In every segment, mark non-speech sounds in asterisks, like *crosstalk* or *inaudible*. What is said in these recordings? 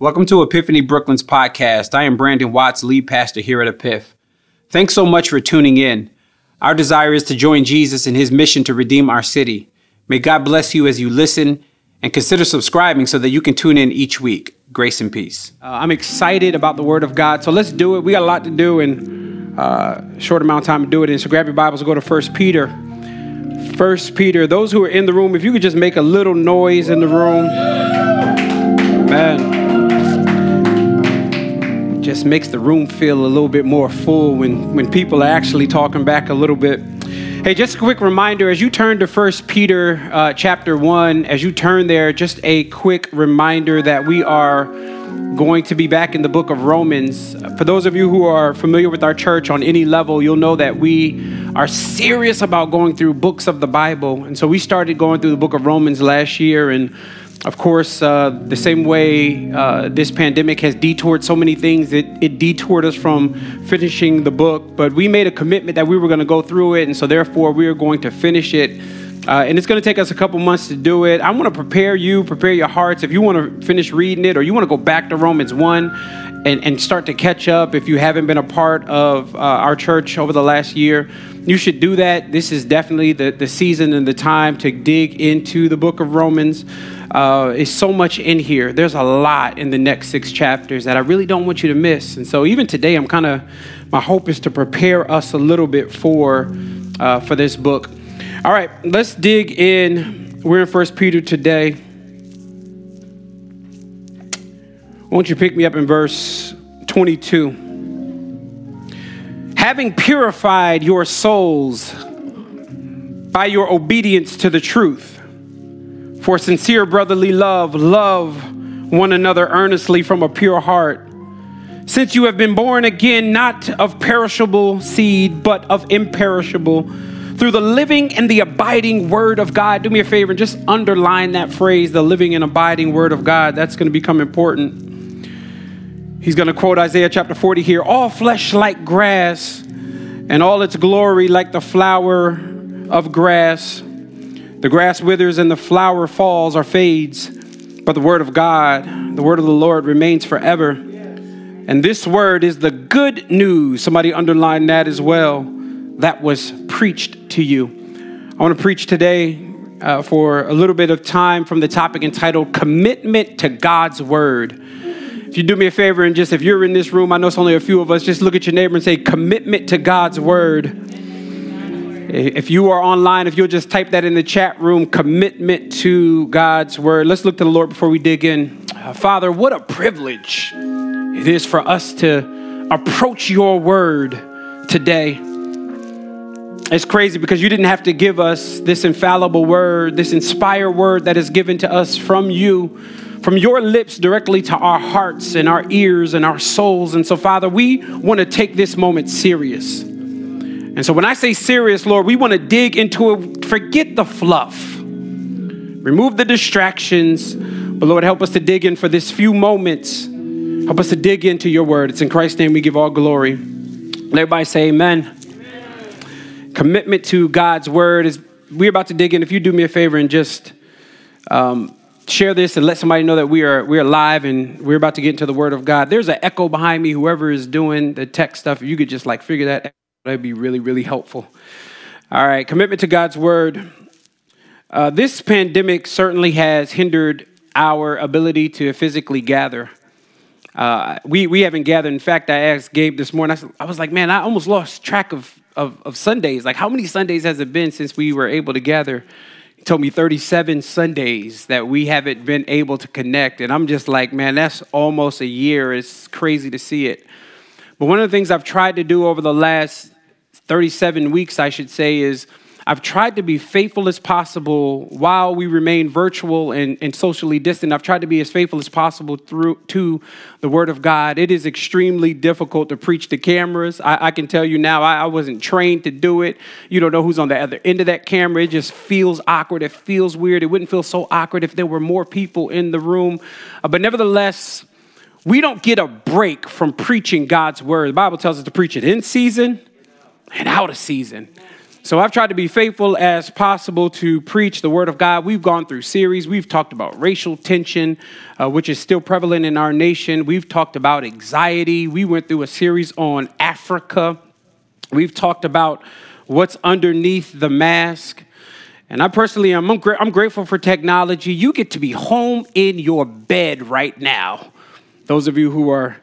Welcome to Epiphany Brooklyn's podcast. I am Brandon Watts, lead pastor here at Epiph. Thanks so much for tuning in. Our desire is to join Jesus in his mission to redeem our city. May God bless you as you listen and consider subscribing so that you can tune in each week. Grace and peace. Uh, I'm excited about the Word of God, so let's do it. We got a lot to do in uh, short amount of time to do it. And so grab your Bibles and go to First Peter. First Peter. Those who are in the room, if you could just make a little noise in the room. Man just makes the room feel a little bit more full when, when people are actually talking back a little bit. Hey, just a quick reminder as you turn to First Peter uh, chapter 1, as you turn there, just a quick reminder that we are going to be back in the book of Romans. For those of you who are familiar with our church on any level, you'll know that we are serious about going through books of the Bible. And so we started going through the book of Romans last year and of course, uh, the same way uh, this pandemic has detoured so many things, it, it detoured us from finishing the book. But we made a commitment that we were going to go through it, and so therefore we are going to finish it. Uh, and it's going to take us a couple months to do it. I want to prepare you, prepare your hearts. If you want to finish reading it or you want to go back to Romans 1 and, and start to catch up, if you haven't been a part of uh, our church over the last year, you should do that. This is definitely the, the season and the time to dig into the book of Romans. Uh, is so much in here. There's a lot in the next six chapters that I really don't want you to miss. And so even today, I'm kind of my hope is to prepare us a little bit for uh, for this book. All right, let's dig in. We're in First Peter today. Won't you pick me up in verse 22? having purified your souls by your obedience to the truth. For sincere brotherly love, love one another earnestly from a pure heart. Since you have been born again, not of perishable seed, but of imperishable, through the living and the abiding word of God. Do me a favor and just underline that phrase, the living and abiding word of God. That's going to become important. He's going to quote Isaiah chapter 40 here All flesh like grass, and all its glory like the flower of grass. The grass withers and the flower falls or fades, but the word of God, the word of the Lord remains forever. And this word is the good news. Somebody underline that as well. That was preached to you. I want to preach today uh, for a little bit of time from the topic entitled Commitment to God's Word. If you do me a favor and just, if you're in this room, I know it's only a few of us, just look at your neighbor and say, commitment to God's word. If you are online, if you'll just type that in the chat room, commitment to God's word. Let's look to the Lord before we dig in. Uh, Father, what a privilege it is for us to approach your word today. It's crazy because you didn't have to give us this infallible word, this inspired word that is given to us from you from your lips directly to our hearts and our ears and our souls. And so, Father, we want to take this moment serious. And so, when I say serious, Lord, we want to dig into it. Forget the fluff, remove the distractions. But, Lord, help us to dig in for this few moments. Help us to dig into your word. It's in Christ's name we give all glory. Let everybody say amen. amen. Commitment to God's word is, we're about to dig in. If you do me a favor and just um, share this and let somebody know that we are we are live and we're about to get into the Word of God. There's an echo behind me. Whoever is doing the tech stuff, you could just like figure that, out, that'd be really really helpful. All right, commitment to God's Word. Uh, this pandemic certainly has hindered our ability to physically gather. Uh, we we haven't gathered. In fact, I asked Gabe this morning. I, said, I was like, man, I almost lost track of, of of Sundays. Like, how many Sundays has it been since we were able to gather? He told me 37 Sundays that we haven't been able to connect. And I'm just like, man, that's almost a year. It's crazy to see it. But one of the things I've tried to do over the last 37 weeks, I should say, is I've tried to be faithful as possible while we remain virtual and, and socially distant. I've tried to be as faithful as possible through to the Word of God. It is extremely difficult to preach to cameras. I, I can tell you now, I, I, wasn't trained to do it. You don't know who's on the other end of that camera. It just feels awkward. It feels weird. It wouldn't feel so awkward if there were more people in the room. Uh, but nevertheless, we don't get a break from preaching God's Word. The Bible tells us to preach it in season and out of season. So I've tried to be faithful as possible to preach the Word of God. We've gone through series. We've talked about racial tension, uh, which is still prevalent in our nation. We've talked about anxiety. We went through a series on Africa. We've talked about what's underneath the mask. And I personally I'm, I'm grateful for technology. You get to be home in your bed right now. Those of you who are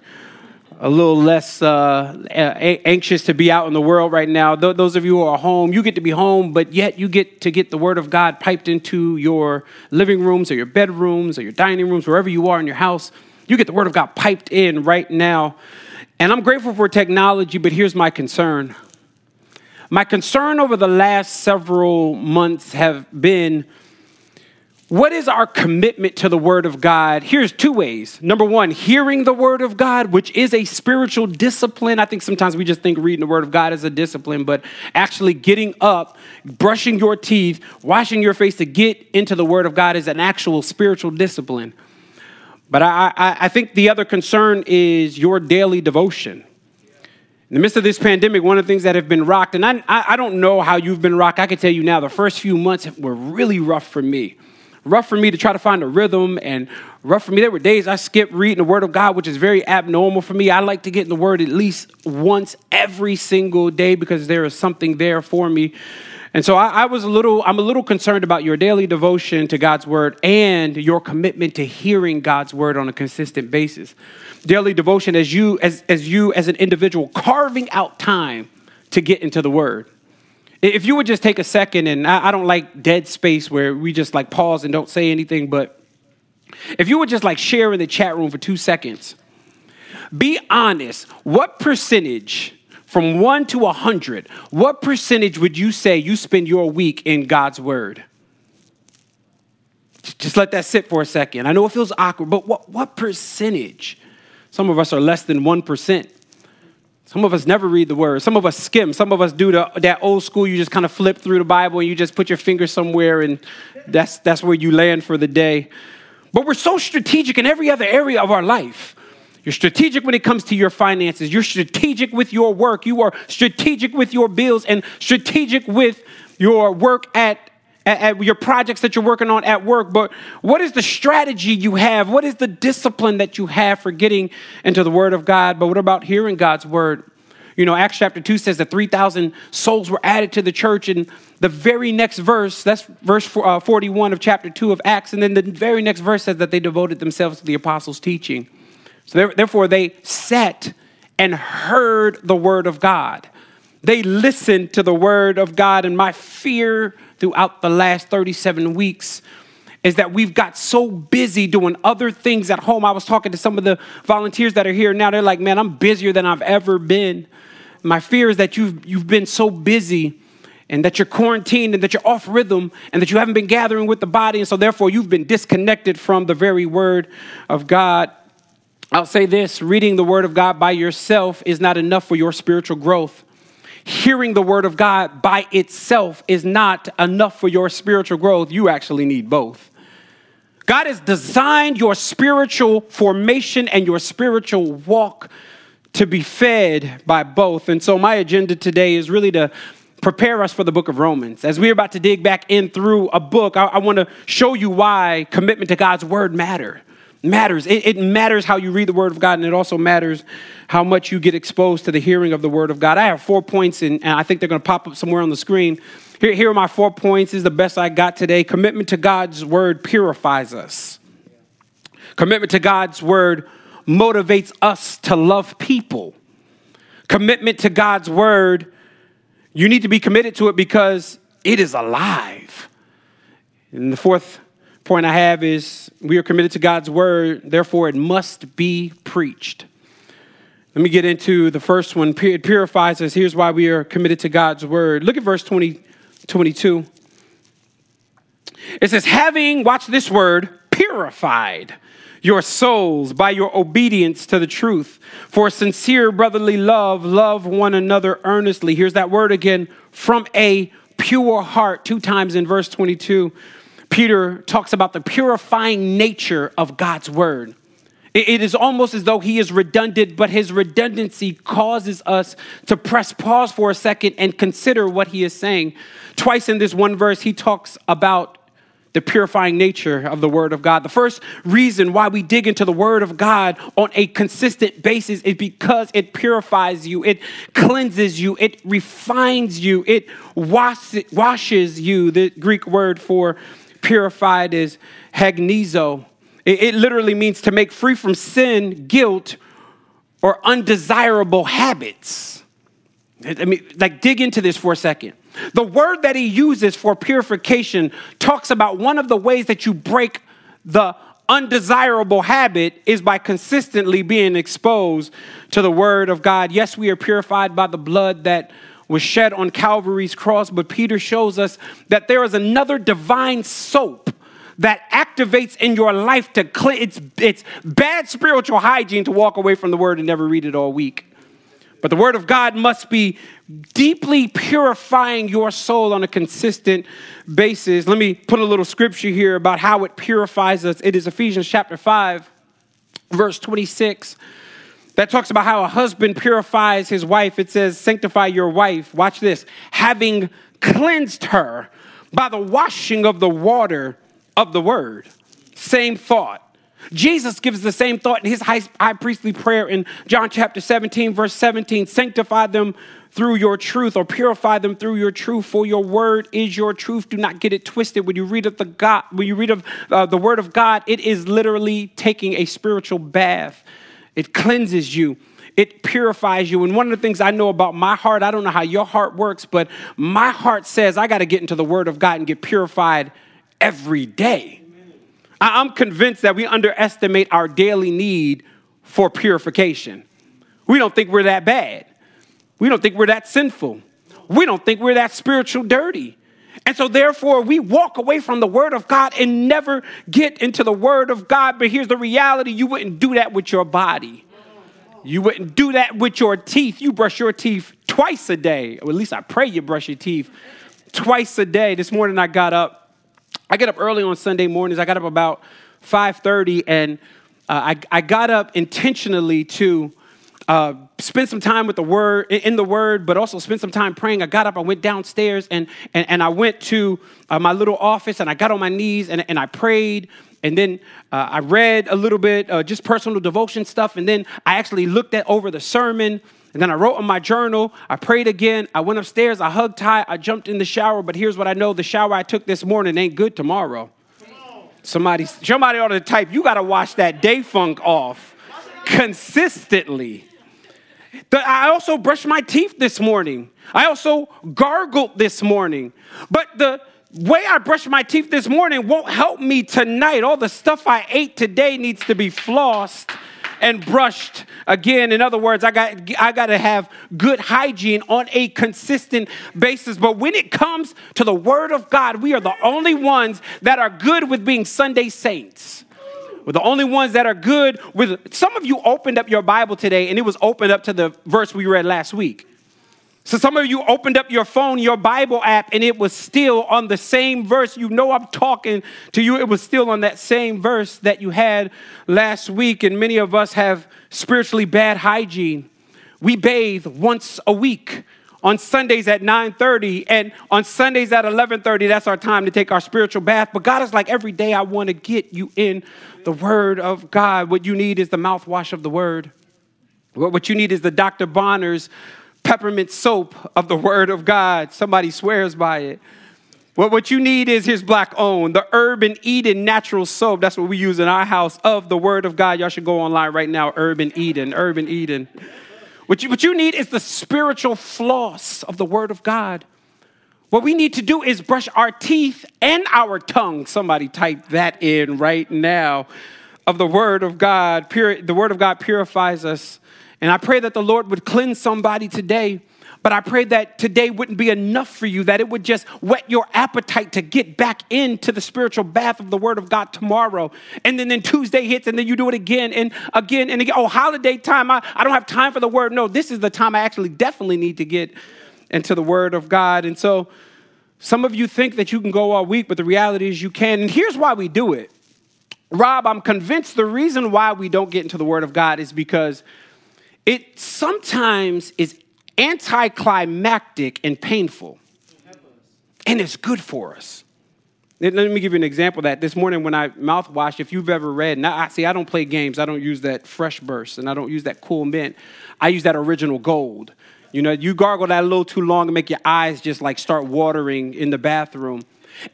a little less uh, anxious to be out in the world right now. Th- those of you who are home, you get to be home, but yet you get to get the Word of God piped into your living rooms or your bedrooms or your dining rooms, wherever you are in your house. You get the Word of God piped in right now. And I'm grateful for technology, but here's my concern. My concern over the last several months have been what is our commitment to the Word of God? Here's two ways. Number one, hearing the Word of God, which is a spiritual discipline. I think sometimes we just think reading the Word of God is a discipline, but actually getting up, brushing your teeth, washing your face to get into the Word of God is an actual spiritual discipline. But I, I, I think the other concern is your daily devotion. In the midst of this pandemic, one of the things that have been rocked, and I, I don't know how you've been rocked. I can tell you now, the first few months were really rough for me rough for me to try to find a rhythm and rough for me. There were days I skipped reading the Word of God, which is very abnormal for me. I like to get in the Word at least once every single day because there is something there for me. And so I, I, was a little, I'm a little concerned about your daily devotion to God's Word and your commitment to hearing God's Word on a consistent basis. Daily devotion as you, as, as you as an individual, carving out time to get into the Word. If you would just take a second, and I, I don't like dead space where we just like pause and don't say anything, but if you would just like share in the chat room for two seconds, be honest. What percentage, from one to a hundred, what percentage would you say you spend your week in God's Word? Just let that sit for a second. I know it feels awkward, but what, what percentage? Some of us are less than 1%. Some of us never read the word. Some of us skim. Some of us do the, that old school, you just kind of flip through the Bible and you just put your finger somewhere and that's, that's where you land for the day. But we're so strategic in every other area of our life. You're strategic when it comes to your finances. You're strategic with your work. You are strategic with your bills and strategic with your work at at, at, your projects that you're working on at work, but what is the strategy you have? What is the discipline that you have for getting into the Word of God? But what about hearing God's Word? You know, Acts chapter 2 says that 3,000 souls were added to the church. And the very next verse, that's verse uh, 41 of chapter 2 of Acts. And then the very next verse says that they devoted themselves to the apostles' teaching. So therefore, they sat and heard the word of God. They listened to the word of God. And my fear throughout the last 37 weeks is that we've got so busy doing other things at home. I was talking to some of the volunteers that are here now. They're like, man, I'm busier than I've ever been. My fear is that you've, you've been so busy and that you're quarantined and that you're off rhythm and that you haven't been gathering with the body. And so, therefore, you've been disconnected from the very word of God. I'll say this reading the word of God by yourself is not enough for your spiritual growth hearing the word of God by itself is not enough for your spiritual growth. You actually need both. God has designed your spiritual formation and your spiritual walk to be fed by both. And so, my agenda today is really to prepare us for the book of Romans. As we're about to dig back in through a book, I, I want to show you why commitment to God's word matter matters. It, it, matters how you read the Word of God, and it also matters how much you get exposed to the hearing of the Word of God. I have four points, and, and I think they're going to pop up somewhere on the screen. Here, here are my four points. This is the best I got today. Commitment to God's Word purifies us. Commitment to God's Word motivates us to love people. Commitment to God's Word, you need to be committed to it because it is alive. And the fourth point I have is we are committed to God's word, therefore it must be preached. Let me get into the first one. It purifies us. Here's why we are committed to God's word. Look at verse 20, 22. It says, having, watch this word, purified your souls by your obedience to the truth. For sincere brotherly love, love one another earnestly. Here's that word again from a pure heart, two times in verse 22. Peter talks about the purifying nature of God's word. It is almost as though he is redundant, but his redundancy causes us to press pause for a second and consider what he is saying. Twice in this one verse, he talks about the purifying nature of the Word of God. The first reason why we dig into the Word of God on a consistent basis is because it purifies you, it cleanses you, it refines you, it washes you. The Greek word for purified is hagnizo. It, it literally means to make free from sin, guilt, or undesirable habits. I mean, like, dig into this for a second. The word that he uses for purification talks about one of the ways that you break the undesirable habit is by consistently being exposed to the word of God. Yes, we are purified by the blood that was shed on Calvary's cross, but Peter shows us that there is another divine soap that activates in your life to clean. It's, it's bad spiritual hygiene to walk away from the word and never read it all week. But the word of God must be deeply purifying your soul on a consistent basis. Let me put a little scripture here about how it purifies us. It is Ephesians chapter 5, verse 26 that talks about how a husband purifies his wife. It says, Sanctify your wife. Watch this. Having cleansed her by the washing of the water of the word. Same thought. Jesus gives the same thought in his high, high, priestly prayer in John chapter 17, verse 17 Sanctify them through your truth, or purify them through your truth, for your word is your truth. Do not get it twisted. When you read of the God, when you read of uh, the word of God, it is literally taking a spiritual bath. It cleanses you. It purifies you. And one of the things I know about my heart, I don't know how your heart works, but my heart says I got to get into the Word of God and get purified every day. I'm convinced that we underestimate our daily need for purification. We don't think we're that bad. We don't think we're that sinful. We don't think we're that spiritual dirty. And so, therefore, we walk away from the Word of God and never get into the Word of God. But here's the reality you wouldn't do that with your body. You wouldn't do that with your teeth. You brush your teeth twice a day. Or at least I pray you brush your teeth twice a day. This morning I got up I get up early on Sunday mornings. I got up about 5:30, and uh, I, I got up intentionally to uh, spend some time with the word in the word, but also spend some time praying. I got up, I went downstairs, and and, and I went to uh, my little office, and I got on my knees, and, and I prayed. And then uh, I read a little bit, uh, just personal devotion stuff. And then I actually looked at over the sermon. And then I wrote in my journal, I prayed again, I went upstairs, I hugged Ty, I jumped in the shower, but here's what I know the shower I took this morning ain't good tomorrow. Somebody, somebody ought to type, you gotta wash that day funk off consistently. The, I also brushed my teeth this morning. I also gargled this morning. But the way I brushed my teeth this morning won't help me tonight. All the stuff I ate today needs to be flossed and brushed again. In other words, I got, I got to have good hygiene on a consistent basis. But when it comes to the Word of God, we are the only ones that are good with being Sunday saints. The only ones that are good with. Some of you opened up your Bible today and it was opened up to the verse we read last week. So some of you opened up your phone, your Bible app, and it was still on the same verse. You know I'm talking to you. It was still on that same verse that you had last week. And many of us have spiritually bad hygiene. We bathe once a week on Sundays at 9:30 and on Sundays at 11:30 that's our time to take our spiritual bath but God is like every day I want to get you in the word of God what you need is the mouthwash of the word what you need is the Dr. Bronner's peppermint soap of the Word of God. Somebody swears by it. Well, what you need is his black own, the Urban Eden natural soap. That's what we use in our house of the Word of God. Y'all should go online right now, Urban Eden, Urban Eden. What you, what you need is the spiritual floss of the Word of God. What we need to do is brush our teeth and our tongue. Somebody type that in right now of the Word of God. The Word of God purifies us and I pray that the Lord would cleanse somebody today. But I pray that today wouldn't be enough for you, that it would just whet your appetite to get back into the spiritual bath of the Word of God tomorrow. And then, then Tuesday hits, and then you do it again and again and again. Oh, holiday time, I, I don't have time for the Word. No, this is the time I actually definitely need to get into the Word of God. And so some of you think that you can go all week, but the reality is you can. And here's why we do it Rob, I'm convinced the reason why we don't get into the Word of God is because it sometimes is anticlimactic and painful, and it's good for us. Let me give you an example of that. This morning when I mouthwash, if you've ever read, now I see I don't play games. I don't use that fresh burst and I don't use that cool mint. I use that original gold. You know, you gargle that a little too long and make your eyes just like start watering in the bathroom.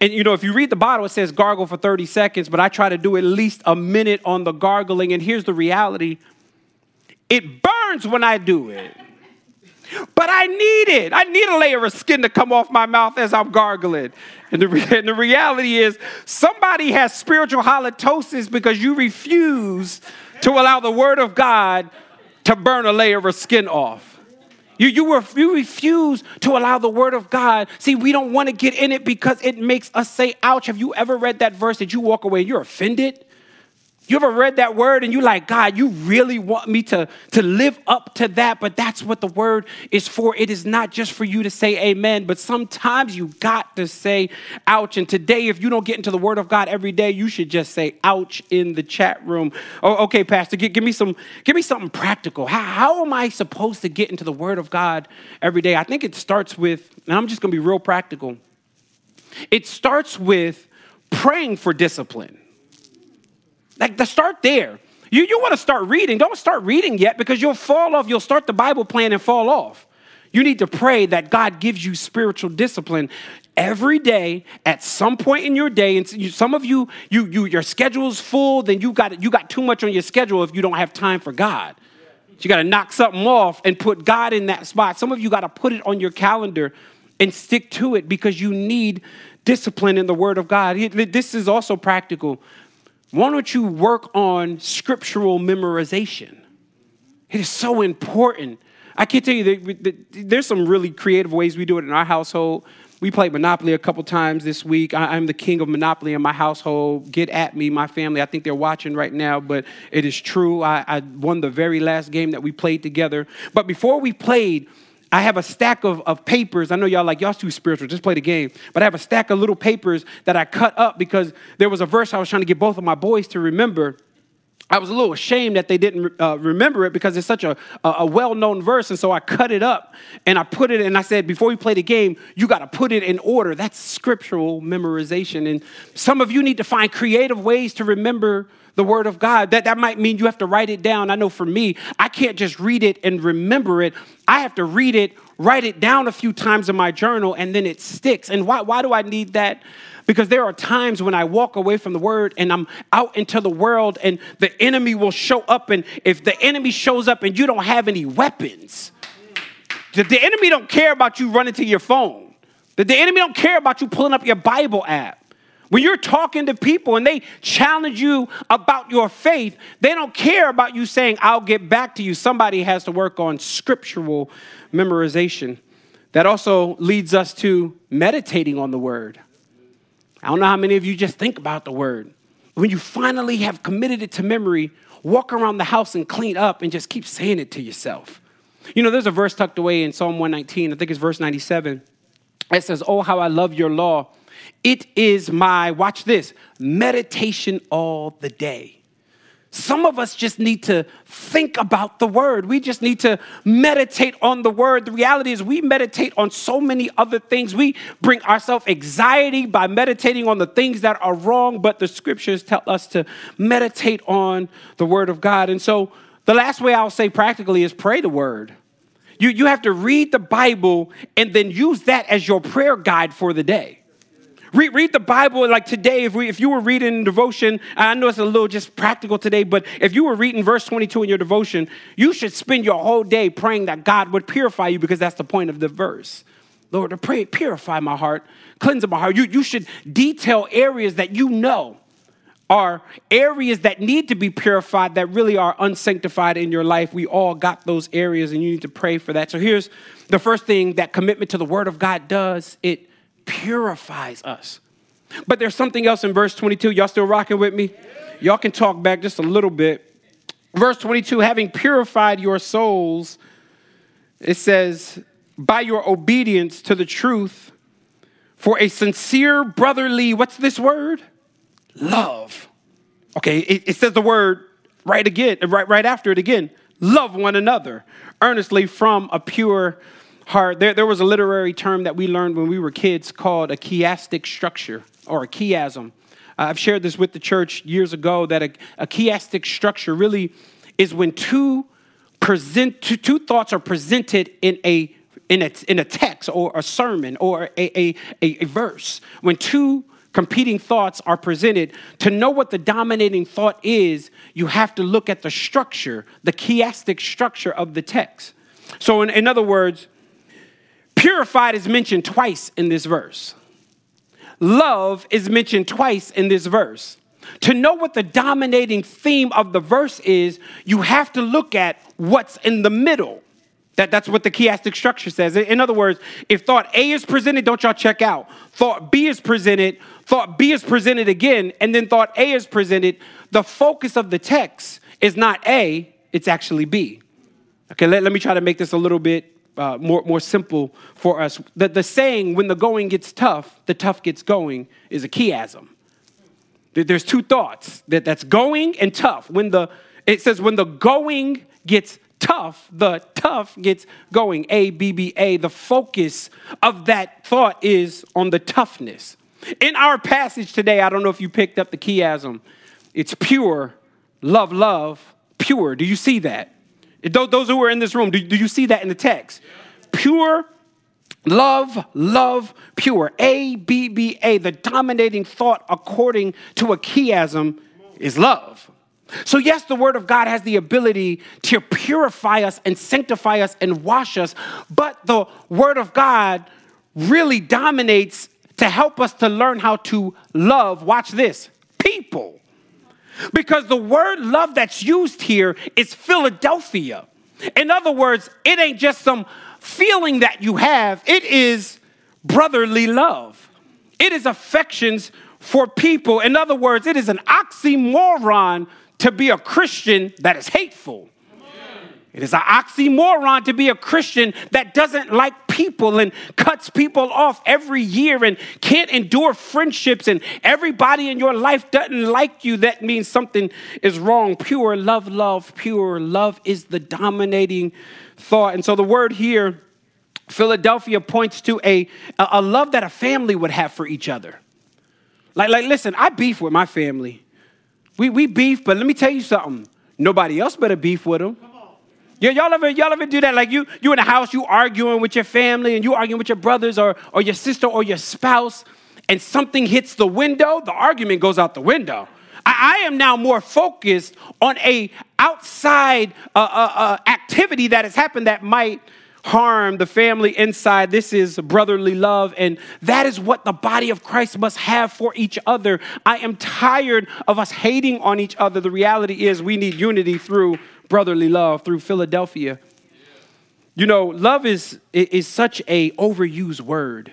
And you know, if you read the bottle, it says gargle for 30 seconds, but I try to do at least a minute on the gargling. And here's the reality it burns when I do it. But I need it. I need a layer of skin to come off my mouth as I'm gargling. And the, *laughs* and the reality is, somebody has spiritual halitosis because you refuse to allow the word of God to burn a layer of skin off. You, you, were, you refuse to allow the word of God. See, we don't want to get in it because it makes us say, ouch. Have you ever read that verse that you walk away and you're offended? You ever read that word and you like, God, you really want me to, to live up to that? But that's what the word is for. It is not just for you to say amen, but sometimes you got to say ouch. And today, if you don't get into the word of God every day, you should just say ouch in the chat room. Oh, okay, Pastor, give, give me some, give me something practical. How, how am I supposed to get into the word of God every day? I think it starts with, and I'm just gonna be real practical. It starts with praying for discipline. Like, to start there. You, you want to start reading. Don't start reading yet because you'll fall off. You'll start the Bible plan and fall off. You need to pray that God gives you spiritual discipline every day at some point in your day. And some of you, you, you your schedule's full, then you got, you got too much on your schedule if you don't have time for God. You got to knock something off and put God in that spot. Some of you got to put it on your calendar and stick to it because you need discipline in the Word of God. This is also practical why don't you work on scriptural memorization? It is so important. I can't tell you that there's some really creative ways we do it in our household. We played Monopoly a couple times this week. I'm the king of Monopoly in my household. Get at me, my family. I think they're watching right now, but it is true. I, I won the very last game that we played together. But before we played, I have a stack of, of papers. I know y'all like, y'all too spiritual, just play the game. But I have a stack of little papers that I cut up because there was a verse I was trying to get both of my boys to remember. I was a little ashamed that they didn't uh, remember it because it's such a, a well known verse. And so I cut it up and I put it, and I said, before we play the game, you got to put it in order. That's scriptural memorization. And some of you need to find creative ways to remember the word of God. That, that might mean you have to write it down. I know for me, I can't just read it and remember it. I have to read it, write it down a few times in my journal, and then it sticks. And why, why do I need that? Because there are times when I walk away from the word and I'm out into the world and the enemy will show up. And if the enemy shows up and you don't have any weapons, the, the enemy don't care about you running to your phone. The, the enemy don't care about you pulling up your Bible app. When you're talking to people and they challenge you about your faith, they don't care about you saying, I'll get back to you. Somebody has to work on scriptural memorization. That also leads us to meditating on the word. I don't know how many of you just think about the word. When you finally have committed it to memory, walk around the house and clean up and just keep saying it to yourself. You know, there's a verse tucked away in Psalm 119, I think it's verse 97. It says, Oh, how I love your law. It is my, watch this, meditation all the day. Some of us just need to think about the word. We just need to meditate on the word. The reality is, we meditate on so many other things. We bring ourselves anxiety by meditating on the things that are wrong, but the scriptures tell us to meditate on the word of God. And so, the last way I'll say practically is pray the word. You, you have to read the Bible and then use that as your prayer guide for the day. Read, read the Bible like today. If, we, if you were reading devotion, I know it's a little just practical today, but if you were reading verse 22 in your devotion, you should spend your whole day praying that God would purify you because that's the point of the verse. Lord, to pray, purify my heart, cleanse my heart. You, you should detail areas that you know are areas that need to be purified that really are unsanctified in your life. We all got those areas and you need to pray for that. So here's the first thing that commitment to the word of God does it purifies us. But there's something else in verse 22. Y'all still rocking with me? Y'all can talk back just a little bit. Verse 22 having purified your souls, it says, by your obedience to the truth, for a sincere brotherly, what's this word? Love. Okay, it, it says the word right again, right, right after it again. Love one another earnestly from a pure There, there was a literary term that we learned when we were kids called a chiastic structure or a chiasm. Uh, I've shared this with the church years ago that a, a chiastic structure really is when two present two, two thoughts are presented in a in a, in a text or a sermon or a, a, a, a verse. When two competing thoughts are presented, to know what the dominating thought is, you have to look at the structure, the chiastic structure of the text. So, in, in other words, purified is mentioned twice in this verse. Love is mentioned twice in this verse. To know what the dominating theme of the verse is, you have to look at what's in the middle. That, that's what the chiastic structure says. In other words, if thought A is presented, don't y'all check out. Thought B is presented, thought B is presented again, and then thought A is presented. The focus of the text is not A, it's actually B. Okay, let, let me try to make this a little bit uh, more, more simple for us. The, the saying, when the going gets tough, the tough gets going, is a chiasm. There's two thoughts that that's going and tough. When the it says when the going gets tough, the tough gets going. A B B A. The focus of that thought is on the toughness. In our passage today, I don't know if you picked up the chiasm. It's pure, love, love, pure. Do you see that? Those who are in this room, do you see that in the text? Pure, Love, love, pure. A, B, B, A. The dominating thought, according to a chiasm, is love. So, yes, the Word of God has the ability to purify us and sanctify us and wash us, but the Word of God really dominates to help us to learn how to love, watch this, people. Because the word love that's used here is Philadelphia. In other words, it ain't just some feeling that you have, it is brotherly love. It is affections for people. In other words, it is an oxymoron to be a Christian that is hateful. It is an oxymoron to be a Christian that doesn't like people and cuts people off every year and can't endure friendships, and everybody in your life doesn't like you. That means something is wrong. Pure love, love, pure love is the dominating thought. And so the word here, Philadelphia, points to a, a love that a family would have for each other. Like, like listen, I beef with my family. We, we beef, but let me tell you something. Nobody else better beef with them. Y'all ever y'all ever do that? Like you you in the house, you arguing with your family, and you arguing with your brothers or or your sister or your spouse, and something hits the window, the argument goes out the window. I, I am now more focused on a outside uh, uh, uh, activity that has happened that might harm the family inside. This is brotherly love, and that is what the body of Christ must have for each other. I am tired of us hating on each other. The reality is, we need unity through brotherly love, through Philadelphia. You know, love is, is such a overused word.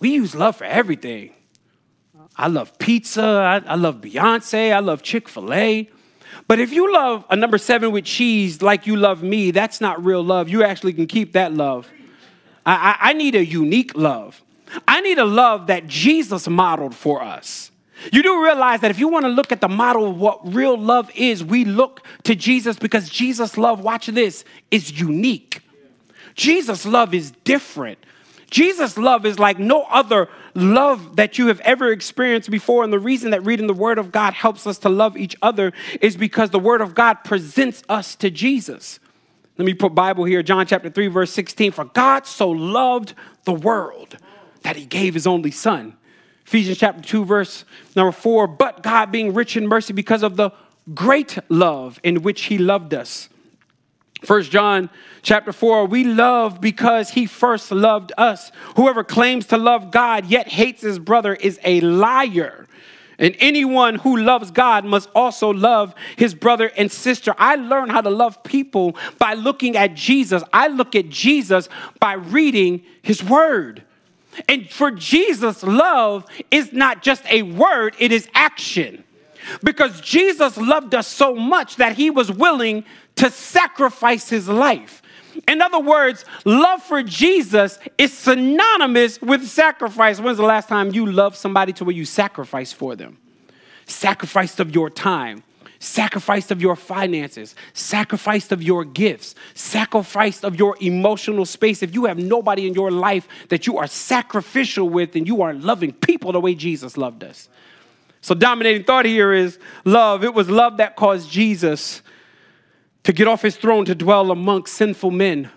We use love for everything. I love pizza. I, I love Beyonce. I love Chick fil A. But if you love a number seven with cheese like you love me, that's not real love. You actually can keep that love. I, I, I need a unique love. I need a love that Jesus modeled for us. You do realize that if you want to look at the model of what real love is, we look to Jesus because Jesus' love, watch this, is unique. Jesus' love is different. Jesus' love is like no other love that you have ever experienced before. And the reason that reading the Word of God helps us to love each other is because the Word of God presents us to Jesus. Let me put Bible here, John chapter 3, verse 16. For God so loved the world that he gave his only son. Ephesians chapter 2, verse number 4. But God being rich in mercy because of the great love in which he loved us First John chapter 4, we love because he first loved us. Whoever claims to love God yet hates his brother is a liar. And anyone who loves God must also love his brother and sister. I learn how to love people by looking at Jesus. I look at Jesus by reading his word. And for Jesus, love is not just a word, it is action. Because Jesus loved us so much that he was willing to sacrifice his life. In other words, love for Jesus is synonymous with sacrifice. When's the last time you loved somebody to where you sacrificed for them? sacrifice of your time, sacrifice of your finances, sacrifice of your gifts, sacrifice of your emotional space. If you have nobody in your life that you are sacrificial with and you aren't loving people the way Jesus loved us. So, dominating thought here is love. It was love that caused Jesus to get off his throne to dwell amongst sinful men.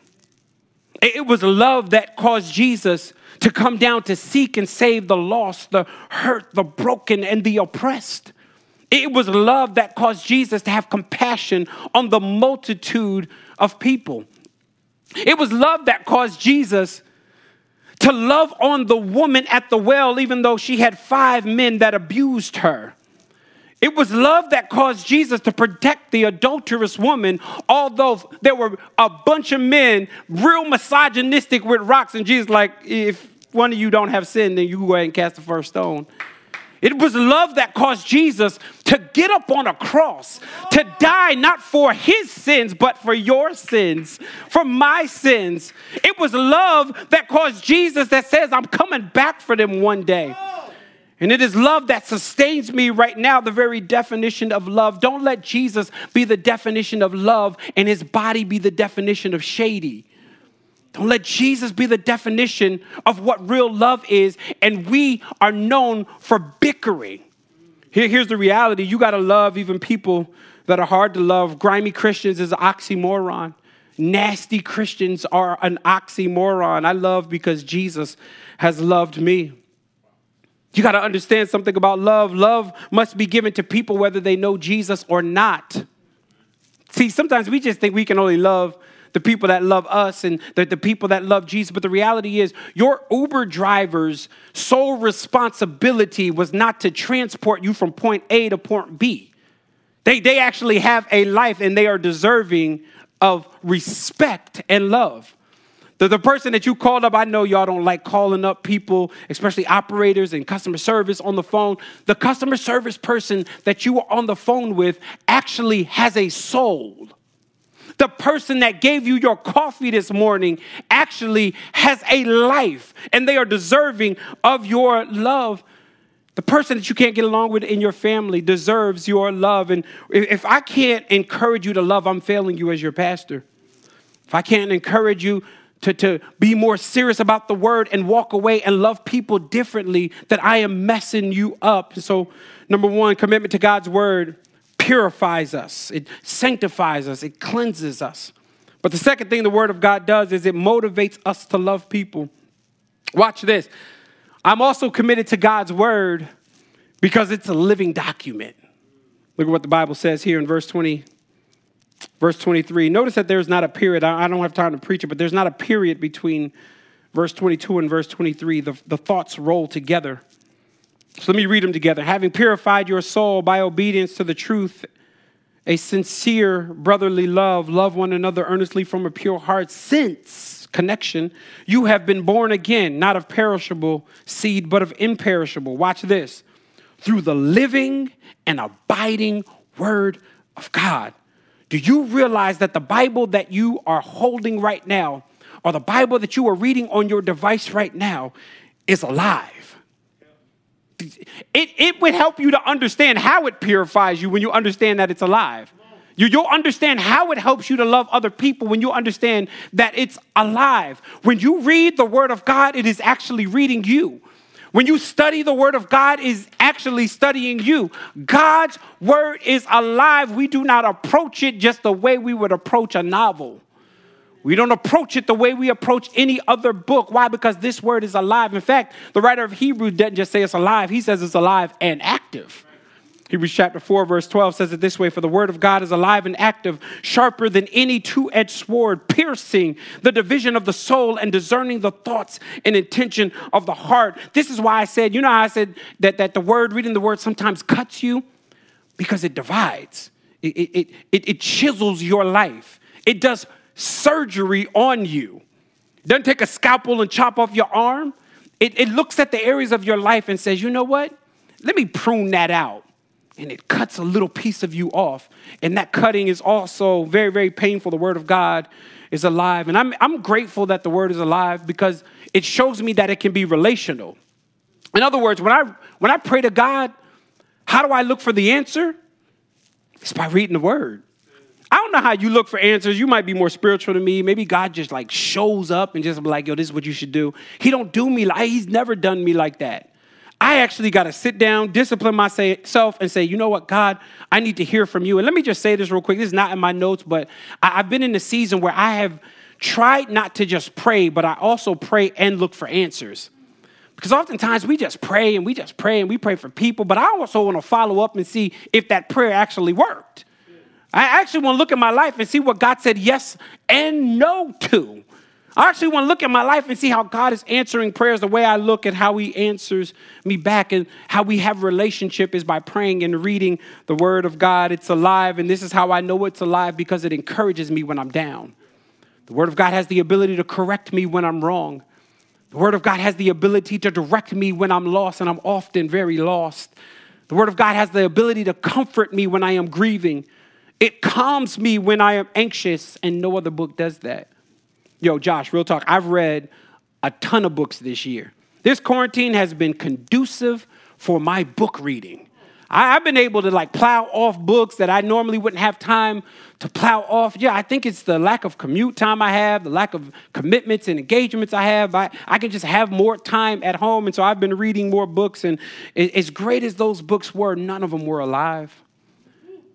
It was love that caused Jesus to come down to seek and save the lost, the hurt, the broken, and the oppressed. It was love that caused Jesus to have compassion on the multitude of people. It was love that caused Jesus to love on the woman at the well, even though she had five men that abused her. It was love that caused Jesus to protect the adulterous woman, although there were a bunch of men real misogynistic with rocks, and Jesus, like, if one of you don't have sin, then you go ahead and cast the first stone. It was love that caused Jesus to get up on a cross, to die not for his sins, but for your sins, for my sins. It was love that caused Jesus that says, I'm coming back for them one day. And it is love that sustains me right now, the very definition of love. Don't let Jesus be the definition of love and his body be the definition of shady. Don't let Jesus be the definition of what real love is, and we are known for bickering. Here, here's the reality you got to love even people that are hard to love. Grimy Christians is an oxymoron. Nasty Christians are an oxymoron. I love because Jesus has loved me. You got to understand something about love. Love must be given to people whether they know Jesus or not. See, sometimes we just think we can only love the people that love us and the, the people that love Jesus. But the reality is, your Uber driver's sole responsibility was not to transport you from point A to point B. They, they actually have a life and they are deserving of respect and love. The, the person that you called up, I know y'all don't like calling up people, especially operators and customer service on the phone. The customer service person that you were on the phone with actually has a soul. The person that gave you your coffee this morning actually has a life and they are deserving of your love. The person that you can't get along with in your family deserves your love. And if I can't encourage you to love, I'm failing you as your pastor. If I can't encourage you to, to be more serious about the word and walk away and love people differently, that I am messing you up. So, number one, commitment to God's word purifies us, it sanctifies us, it cleanses us. But the second thing the Word of God does is it motivates us to love people. Watch this. I'm also committed to God's Word because it's a living document. Look at what the Bible says here in verse 20, verse 23. Notice that there's not a period. I don't have time to preach it, but there's not a period between verse 22 and verse 23. The, the thoughts roll together. So let me read them together. Having purified your soul by obedience to the truth, a sincere brotherly love, love one another earnestly from a pure heart, since connection, you have been born again, not of perishable seed, but of imperishable. Watch this through the living and abiding word of God. Do you realize that the Bible that you are holding right now, or the Bible that you are reading on your device right now, is alive? It, it would help you to understand how it purifies you when you understand that it's alive. You, you'll understand how it helps you to love other people when you understand that it's alive. When you read the Word of God, it is actually reading you. When you study the Word of God, is actually studying you. God's Word is alive. We do not approach it just the way we would approach a novel. We don't approach it the way we approach any other book. Why? Because this word is alive. In fact, the writer of Hebrews doesn't just say it's alive, he says it's alive and active. Hebrews chapter 4, verse 12 says it this way For the word of God is alive and active, sharper than any two edged sword, piercing the division of the soul and discerning the thoughts and intention of the heart. This is why I said, you know I said that, that the word, reading the word sometimes cuts you? Because it divides, it, it, it, it chisels your life. It does surgery on you. It doesn't take a scalpel and chop off your arm. It, it looks at the areas of your life and says, you know what? Let me prune that out. And it cuts a little piece of you off. And that cutting is also very, very painful. The Word of God is alive. And I'm, I'm grateful that the Word is alive because it shows me that it can be relational. In other words, when I, when I pray to God, How do I look for the answer? It's by reading the word. I don't know how you look for answers. You might be more spiritual than me. Maybe God just like shows up and just be like, yo, this is what you should do. He don't do me like he's never done me like that. I actually got to sit down, discipline myself, and say, you know what, God, I need to hear from you. And let me just say this real quick. This is not in my notes, but I've been in a season where I have tried not to just pray, but I also pray and look for answers. Because oftentimes we just pray and we just pray and we pray for people, but I also want to follow up and see if that prayer actually worked. I actually want to look at my life and see what God said yes and no to. I actually want to look at my life and see how God is answering prayers the way I look at how He answers me back and how we have relationship is by praying and reading the Word of God. It's alive, and this is how I know it's alive because it encourages me when I'm down. The Word of God has the ability to correct me when I'm wrong. The Word of God has the ability to direct me when I'm lost, and I'm often very lost. The Word of God has the ability to comfort me when I am grieving. It calms me when I am anxious, and no other book does that. Yo, Josh, real talk. I've read a ton of books this year. This quarantine has been conducive for my book reading. I, have been able to like plow off books that I normally wouldn't have time to plow off. Yeah, I think it's the lack of commute time I have, the lack of commitments and engagements I have. I, I can just have more time at home. And so I've been reading more books. And as great as those books were, none of them were alive.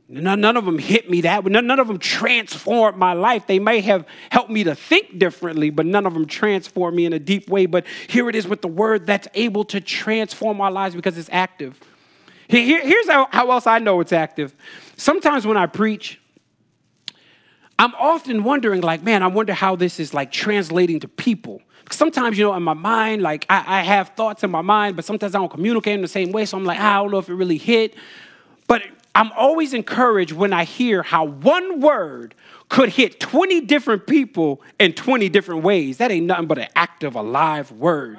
None, none of them hit me that way. None, none of them transformed my life. They may have helped me to think differently, but none of them transformed me in a deep way. But here it is with the word that's able to transform our lives because it's active. Here, here's how, how else I know it's active. Sometimes when I preach, I'm often wondering, like, man, I wonder how this is like translating to people. Sometimes, you know, in my mind, like I, I have thoughts in my mind, but sometimes I don't communicate in the same way. So I'm like, ah, I don't know if it really hit. But I'm always encouraged when I hear how one word could hit 20 different people in 20 different ways. That ain't nothing but an active, alive word.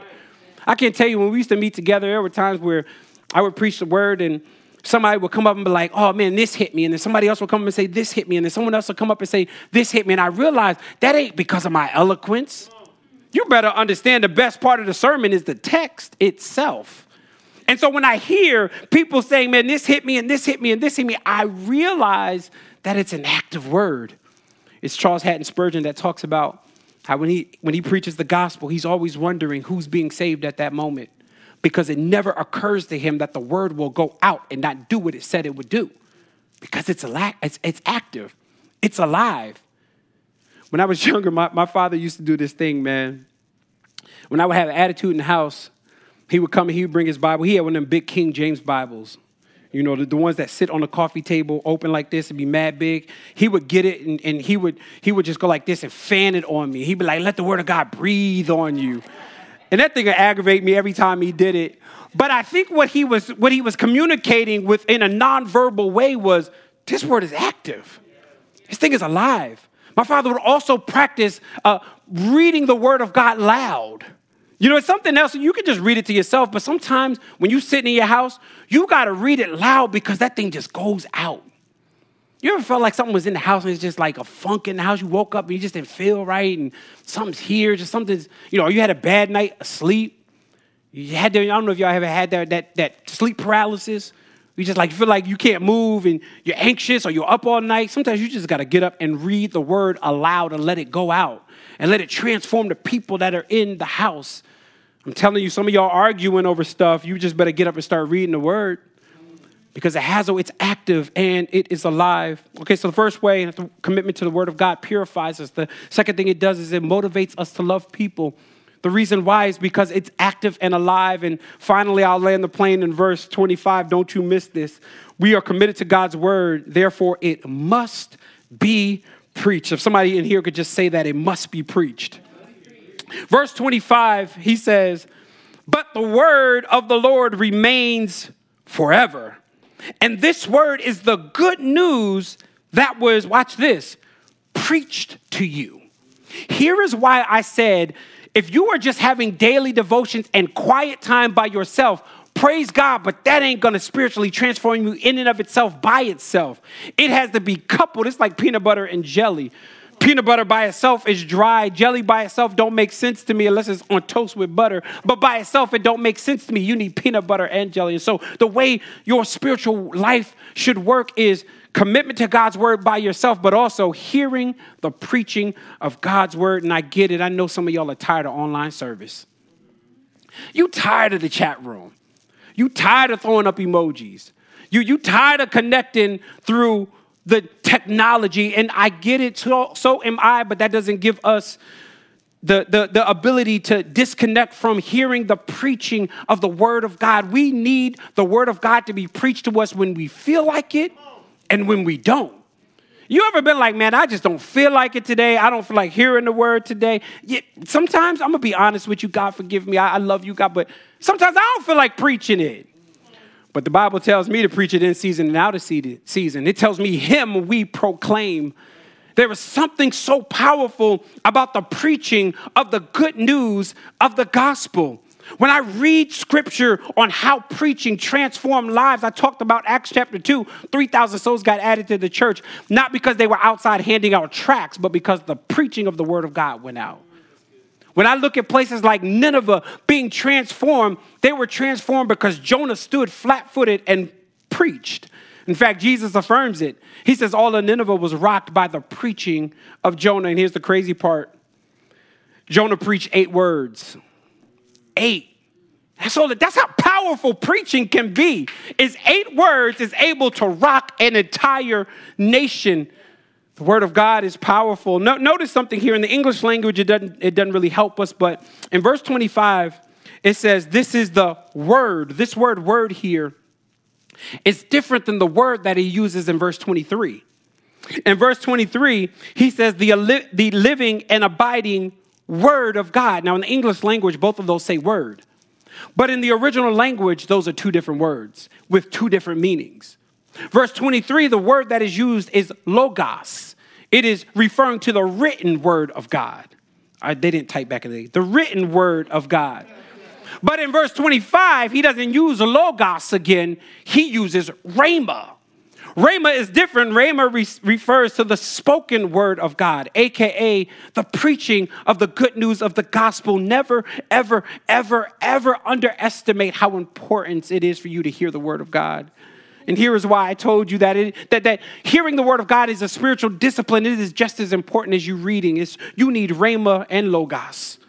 I can't tell you when we used to meet together, there were times where I would preach the word and somebody would come up and be like, oh man, this hit me. And then somebody else would come up and say, this hit me. And then someone else would come up and say, this hit me. And I realized that ain't because of my eloquence. You better understand the best part of the sermon is the text itself. And so when I hear people saying, man, this hit me and this hit me and this hit me, I realize that it's an active word. It's Charles Haddon Spurgeon that talks about how when he when he preaches the gospel, he's always wondering who's being saved at that moment because it never occurs to him that the word will go out and not do what it said it would do because it's, alive, it's, it's active, it's alive. When I was *laughs* younger, my, my father used to do this thing, man. When I would have an attitude in the house, he would come and he would bring his Bible. He had one of them big King James Bibles. You know, the, the ones that sit on the coffee table open like this and be mad big. He would get it and, and he would he would just go like this and fan it on me. He'd be like, let the word of God breathe on you. And that thing would aggravate me every time he did it. But I think what he was what he was communicating with in a nonverbal way was this word is active. This thing is alive. My father would also practice uh, reading the word of God loud. You know, it's something else. You can just read it to yourself, but sometimes when you sit in your house, you got to read it loud because that thing just goes out. You ever felt like something was in the house and it's just like a funk in the house? You woke up and you just didn't feel right and something's here, just something's, you know, you had a bad night asleep. You had to, I don't know if y'all ever had that, that, that sleep paralysis. You just like feel like you can't move and you're anxious or you're up all night. Sometimes you just got to get up and read the word aloud and let it go out and let it transform the people that are in the house. I'm telling you, some of y'all arguing over stuff. You just better get up and start reading the word because it has oh, it's active and it is alive. Okay, so the first way, the commitment to the Word of God purifies us. The second thing it does is it motivates us to love people. The reason why is because it's active and alive. And finally, I'll land the plane in verse 25. Don't you miss this. We are committed to God's Word, therefore, it must be preached. If somebody in here could just say that, it must be preached. Verse 25, he says, But the word of the Lord remains forever. And this word is the good news that was, watch this, preached to you. Here is why I said, if you are just having daily devotions and quiet time by yourself, praise God, but that ain't gonna spiritually transform you in and of itself by itself. It has to be coupled. It's like peanut butter and jelly. Peanut butter by itself is dry. Jelly by itself don't make sense to me unless it's on toast with butter. But by itself, it don't make sense to me. You need peanut butter and jelly. And so the way your spiritual life should work is commitment to God's word by yourself, but also hearing the preaching of God's word. And I get it. I know some of y'all are tired of online service. You tired of the chat room. You tired of throwing up emojis. You, you tired of connecting through the technology. And I get it, so, so am I, but that doesn't give us the, the, the ability to disconnect from hearing the preaching of the Word of God. We need the Word of God to be preached to us when we feel like it and when we don't. You ever been like, man, I just don't feel like it today. I don't feel like hearing the word today. Yeah, sometimes I'm gonna be honest with you, God forgive me. I, I love you, God, but sometimes I don't feel like preaching it. But the Bible tells me to preach it in season and out of season. It tells me Him we proclaim. There is something so powerful about the preaching of the good news of the gospel. When I read scripture on how preaching transformed lives, I talked about Acts chapter 2, 3,000 souls got added to the church, not because they were outside handing out tracts, but because the preaching of the word of God went out. When I look at places like Nineveh being transformed, they were transformed because Jonah stood flat footed and preached. In fact, Jesus affirms it. He says all of Nineveh was rocked by the preaching of Jonah. And here's the crazy part Jonah preached eight words eight. That's all. That's how powerful preaching can be. Is eight words is able to rock an entire nation. The word of God is powerful. No, notice something here in the English language. It doesn't. It doesn't really help us. But in verse twenty-five, it says, "This is the word." This word "word" here is different than the word that he uses in verse twenty-three. In verse twenty-three, he says, "the the living and abiding word of God. Now, in the English language, both of those say word. But in the original language, those are two different words with two different meanings. Verse 23, the word that is used is logos. It is referring to the written word of God. I, they didn't type back in the day. The written word of God. But in verse 25, he doesn't use logos again. He uses rhema. Rhema is different. Rhema re- refers to the spoken word of God, aka the preaching of the good news of the gospel. Never, ever, ever, ever underestimate how important it is for you to hear the word of God. And here is why I told you that, it, that, that hearing the word of God is a spiritual discipline. It is just as important as you reading. It's, you need rhema and logos.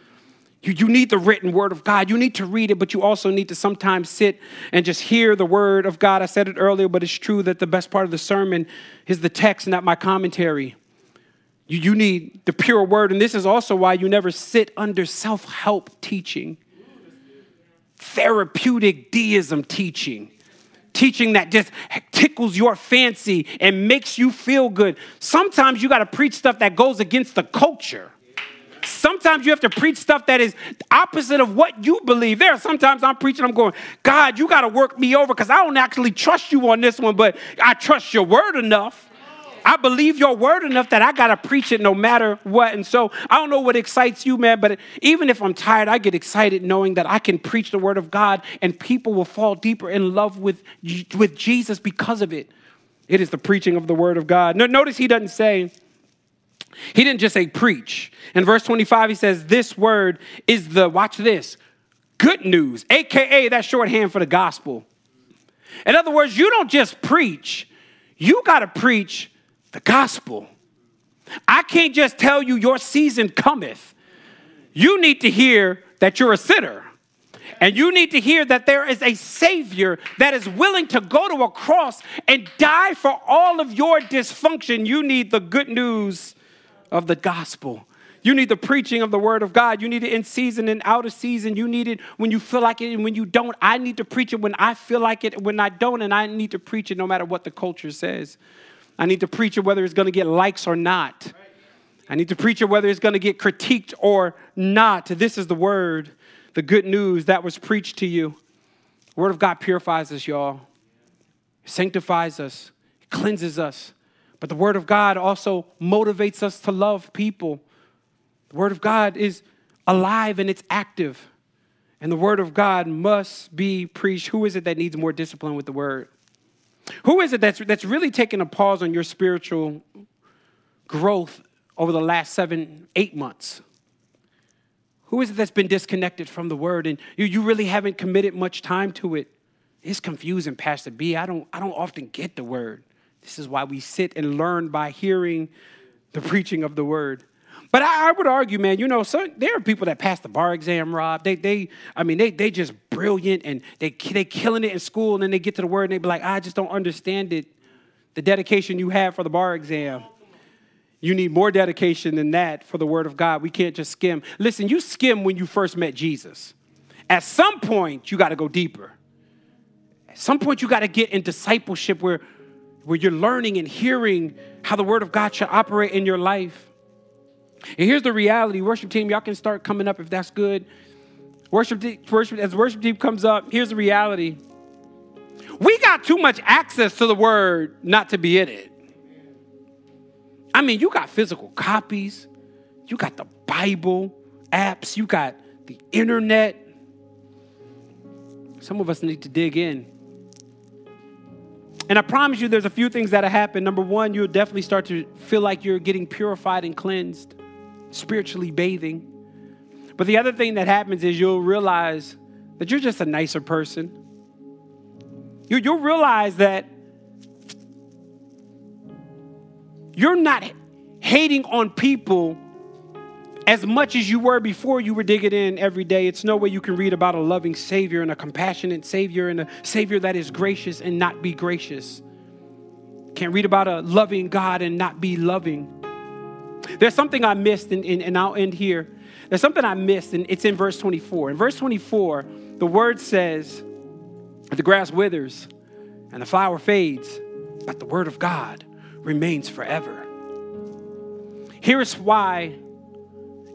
You, you need the written word of God. You need to read it, but you also need to sometimes sit and just hear the word of God. I said it earlier, but it's true that the best part of the sermon is the text, not my commentary. You, you need the pure word. And this is also why you never sit under self help teaching, therapeutic deism teaching teaching that just tickles your fancy and makes you feel good. Sometimes you got to preach stuff that goes against the culture. Sometimes you have to preach stuff that is opposite of what you believe. There sometimes I'm preaching, I'm going, God, you got to work me over because I don't actually trust you on this one, but I trust your word enough. I believe your word enough that I got to preach it no matter what. And so I don't know what excites you, man, but even if I'm tired, I get excited knowing that I can preach the word of God and people will fall deeper in love with, with Jesus because of it. It is the preaching of the word of God. Notice he doesn't say, he didn't just say preach. In verse 25, he says, This word is the, watch this, good news, AKA that shorthand for the gospel. In other words, you don't just preach, you got to preach the gospel. I can't just tell you your season cometh. You need to hear that you're a sinner. And you need to hear that there is a Savior that is willing to go to a cross and die for all of your dysfunction. You need the good news of the gospel. You need the preaching of the word of God. You need it in season and out of season. You need it when you feel like it and when you don't. I need to preach it when I feel like it, when I don't, and I need to preach it no matter what the culture says. I need to preach it whether it's going to get likes or not. I need to preach it whether it's going to get critiqued or not. This is the word, the good news that was preached to you. The word of God purifies us, y'all. Sanctifies us, cleanses us. But the Word of God also motivates us to love people. The Word of God is alive and it's active. And the Word of God must be preached. Who is it that needs more discipline with the Word? Who is it that's, that's really taking a pause on your spiritual growth over the last seven, eight months? Who is it that's been disconnected from the word and you, you really haven't committed much time to it? It's confusing, Pastor B. I don't, I don't often get the word. This is why we sit and learn by hearing the preaching of the word. But I, I would argue, man, you know, some, there are people that pass the bar exam, Rob. They, they, I mean, they, they just brilliant and they, they killing it in school, and then they get to the word and they be like, I just don't understand it. The dedication you have for the bar exam. You need more dedication than that for the word of God. We can't just skim. Listen, you skim when you first met Jesus. At some point, you got to go deeper. At some point, you got to get in discipleship where, where you're learning and hearing how the word of God should operate in your life. And here's the reality worship team, y'all can start coming up if that's good. Worship, worship as worship team comes up, here's the reality. We got too much access to the word not to be in it. I mean, you got physical copies, you got the Bible apps, you got the internet. Some of us need to dig in. And I promise you, there's a few things that happen. Number one, you'll definitely start to feel like you're getting purified and cleansed spiritually bathing. But the other thing that happens is you'll realize that you're just a nicer person. You, will realize that you're not hating on people as much as you were before you were digging in every day. It's no way you can read about a loving Savior and a compassionate Savior and a Savior that is gracious and not be gracious. Can't read about a loving God and not be loving. There's something I missed, and, and, and I'll end here. There's something I missed, and it's in verse 24. In verse 24, the word says, The grass withers and the flower fades, but the word of God remains forever. Here's why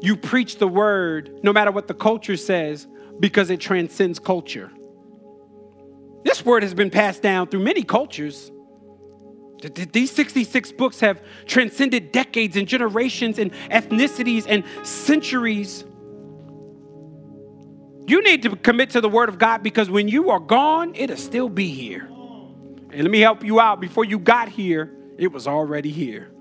you preach the word no matter what the culture says, because it transcends culture. This word has been passed down through many cultures. These 66 books have transcended decades and generations and ethnicities and centuries. You need to commit to the Word of God because when you are gone, it'll still be here. And let me help you out. Before you got here, it was already here.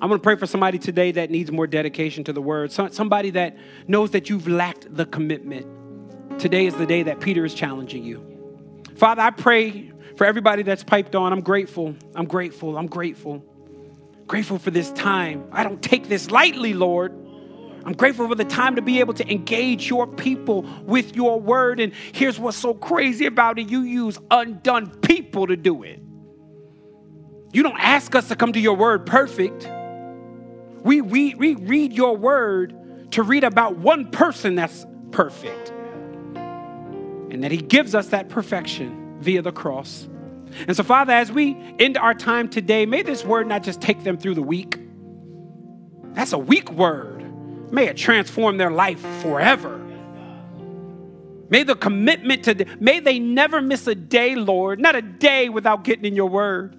I'm going to pray for somebody today that needs more dedication to the Word, somebody that knows that you've lacked the commitment. Today is the day that Peter is challenging you. Father, I pray for everybody that's piped on, I'm grateful. I'm grateful. I'm grateful. Grateful for this time. I don't take this lightly, Lord. I'm grateful for the time to be able to engage your people with your word. And here's what's so crazy about it you use undone people to do it. You don't ask us to come to your word perfect. We, we, we read your word to read about one person that's perfect and that he gives us that perfection via the cross. And so, Father, as we end our time today, may this word not just take them through the week. That's a weak word. May it transform their life forever. May the commitment to, may they never miss a day, Lord, not a day without getting in your word.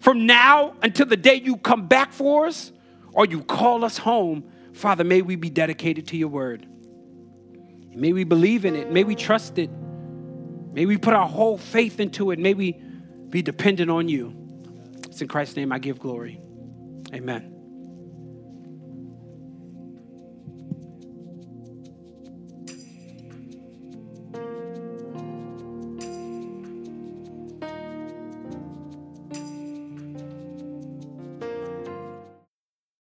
From now until the day you come back for us or you call us home, Father, may we be dedicated to your word. May we believe in it. May we trust it. May we put our whole faith into it. May we be dependent on you. It's in Christ's name I give glory. Amen.